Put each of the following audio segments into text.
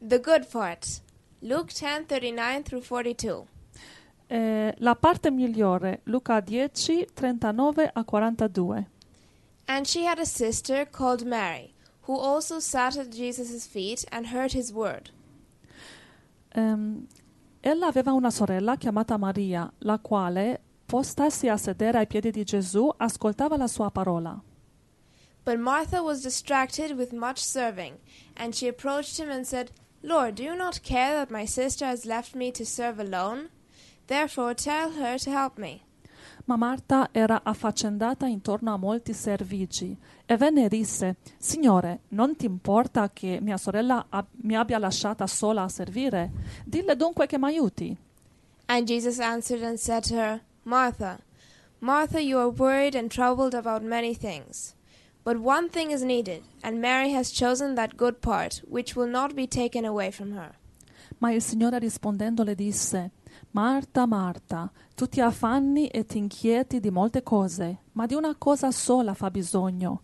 The good part. Luke 10:39 through 42. Eh, la parte migliore, Luca 10, 39 a 42. And she had a sister called Mary, who also sat at Jesus' feet and heard his word. Ehm, ella aveva una sorella chiamata Maria, la quale, postasi a sedere ai piedi di Gesù, ascoltava la sua parola. But Martha was distracted with much serving, and she approached him and said, Lord, do you not care that my sister has left me to serve alone? Therefore tell her to help me. Ma Marta era affaccendata intorno a molti servigi e venne e disse, Signore, non ti importa che mia sorella ab- mi abbia lasciata sola a servire? Dille dunque che mi aiuti. And Jesus answered and said to her, Martha, Martha, you are worried and troubled about many things. But one thing is needed, and Mary has chosen that good part, which will not be taken away from her. Ma il Signore rispondendo le disse, Marta, Marta, tu ti affanni e ti inquieti di molte cose, ma di una cosa sola fa bisogno.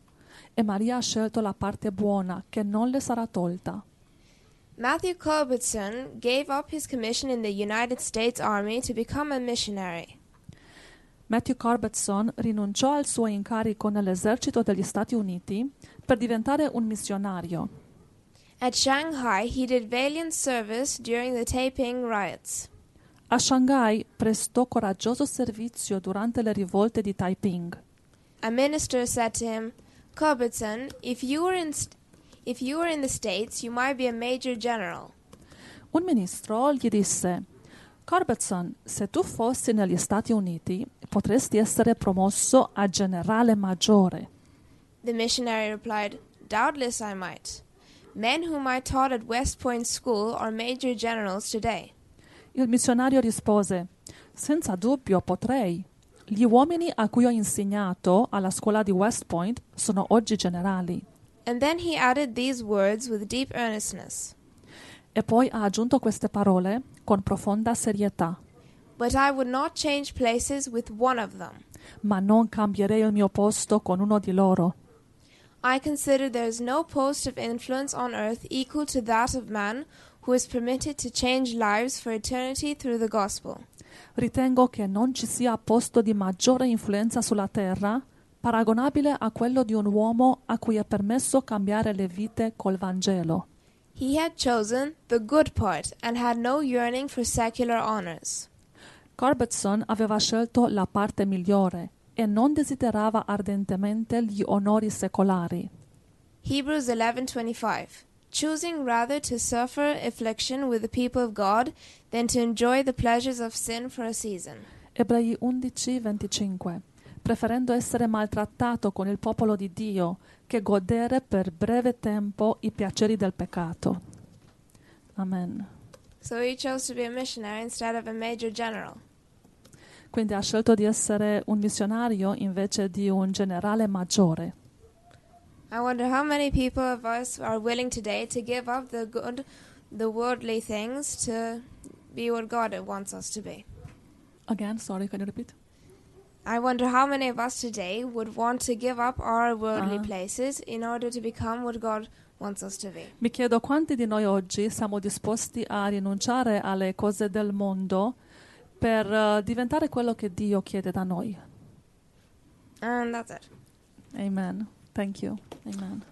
E Maria ha scelto la parte buona, che non le sarà tolta. Matthew Culbertson gave up his commission in the United States Army to become a missionary. Matthew Corbetson rinunciò al suo incarico nell'esercito degli Stati Uniti per diventare un missionario. At Shanghai, he did valiant service during the Taiping riots. A Shanghai prestò coraggioso servizio durante le rivolte di Taiping. A minister said to him, Culbertson, if you were in st- if you were in the States, you might be a major general. Un ministro gli disse: Corbetson, se tu fossi negli Stati Uniti, potresti essere promosso a generale maggiore. The missionary replied, Doubtless I might. Men whom I taught at West Point School are major generals today. Il missionario rispose: Senza dubbio potrei. Gli uomini a cui ho insegnato alla scuola di West Point sono oggi generali. And then he added these words with deep earnestness E poi ha aggiunto queste parole con profonda serietà. But I would not change places with one of them. Ma non cambierei il mio posto con uno di loro. I consider there is no post of influence on earth equal to that of man who is permitted to change lives for eternity through the gospel. Ritengo che non ci sia posto di maggiore influenza sulla terra paragonabile a quello di un uomo a cui è permesso cambiare le vite col Vangelo. He had chosen the good part and had no yearning for secular honors. Corbetson aveva scelto la parte migliore e non desiderava ardentemente gli onori secolari. Hebrews 11:25 Choosing rather to suffer affliction with the people of God than to enjoy the pleasures of sin for a season. Ebrei 11:25 preferendo essere maltrattato con il popolo di Dio che godere per breve tempo i piaceri del peccato. Amen. So. Quindi ha scelto di essere un missionario invece di un generale maggiore. I wonder how many people of us are willing today to give up the good, the worldly things to be what God wants us to be. Again, sorry, can you repeat? I wonder how many of us today would want to give up our worldly Ah. places in order to become what God wants us to be. Mi chiedo quanti di noi oggi siamo disposti a rinunciare alle cose del mondo per eh, diventare quello che Dio chiede da noi. And that's it. Amen. Thank you. Amen.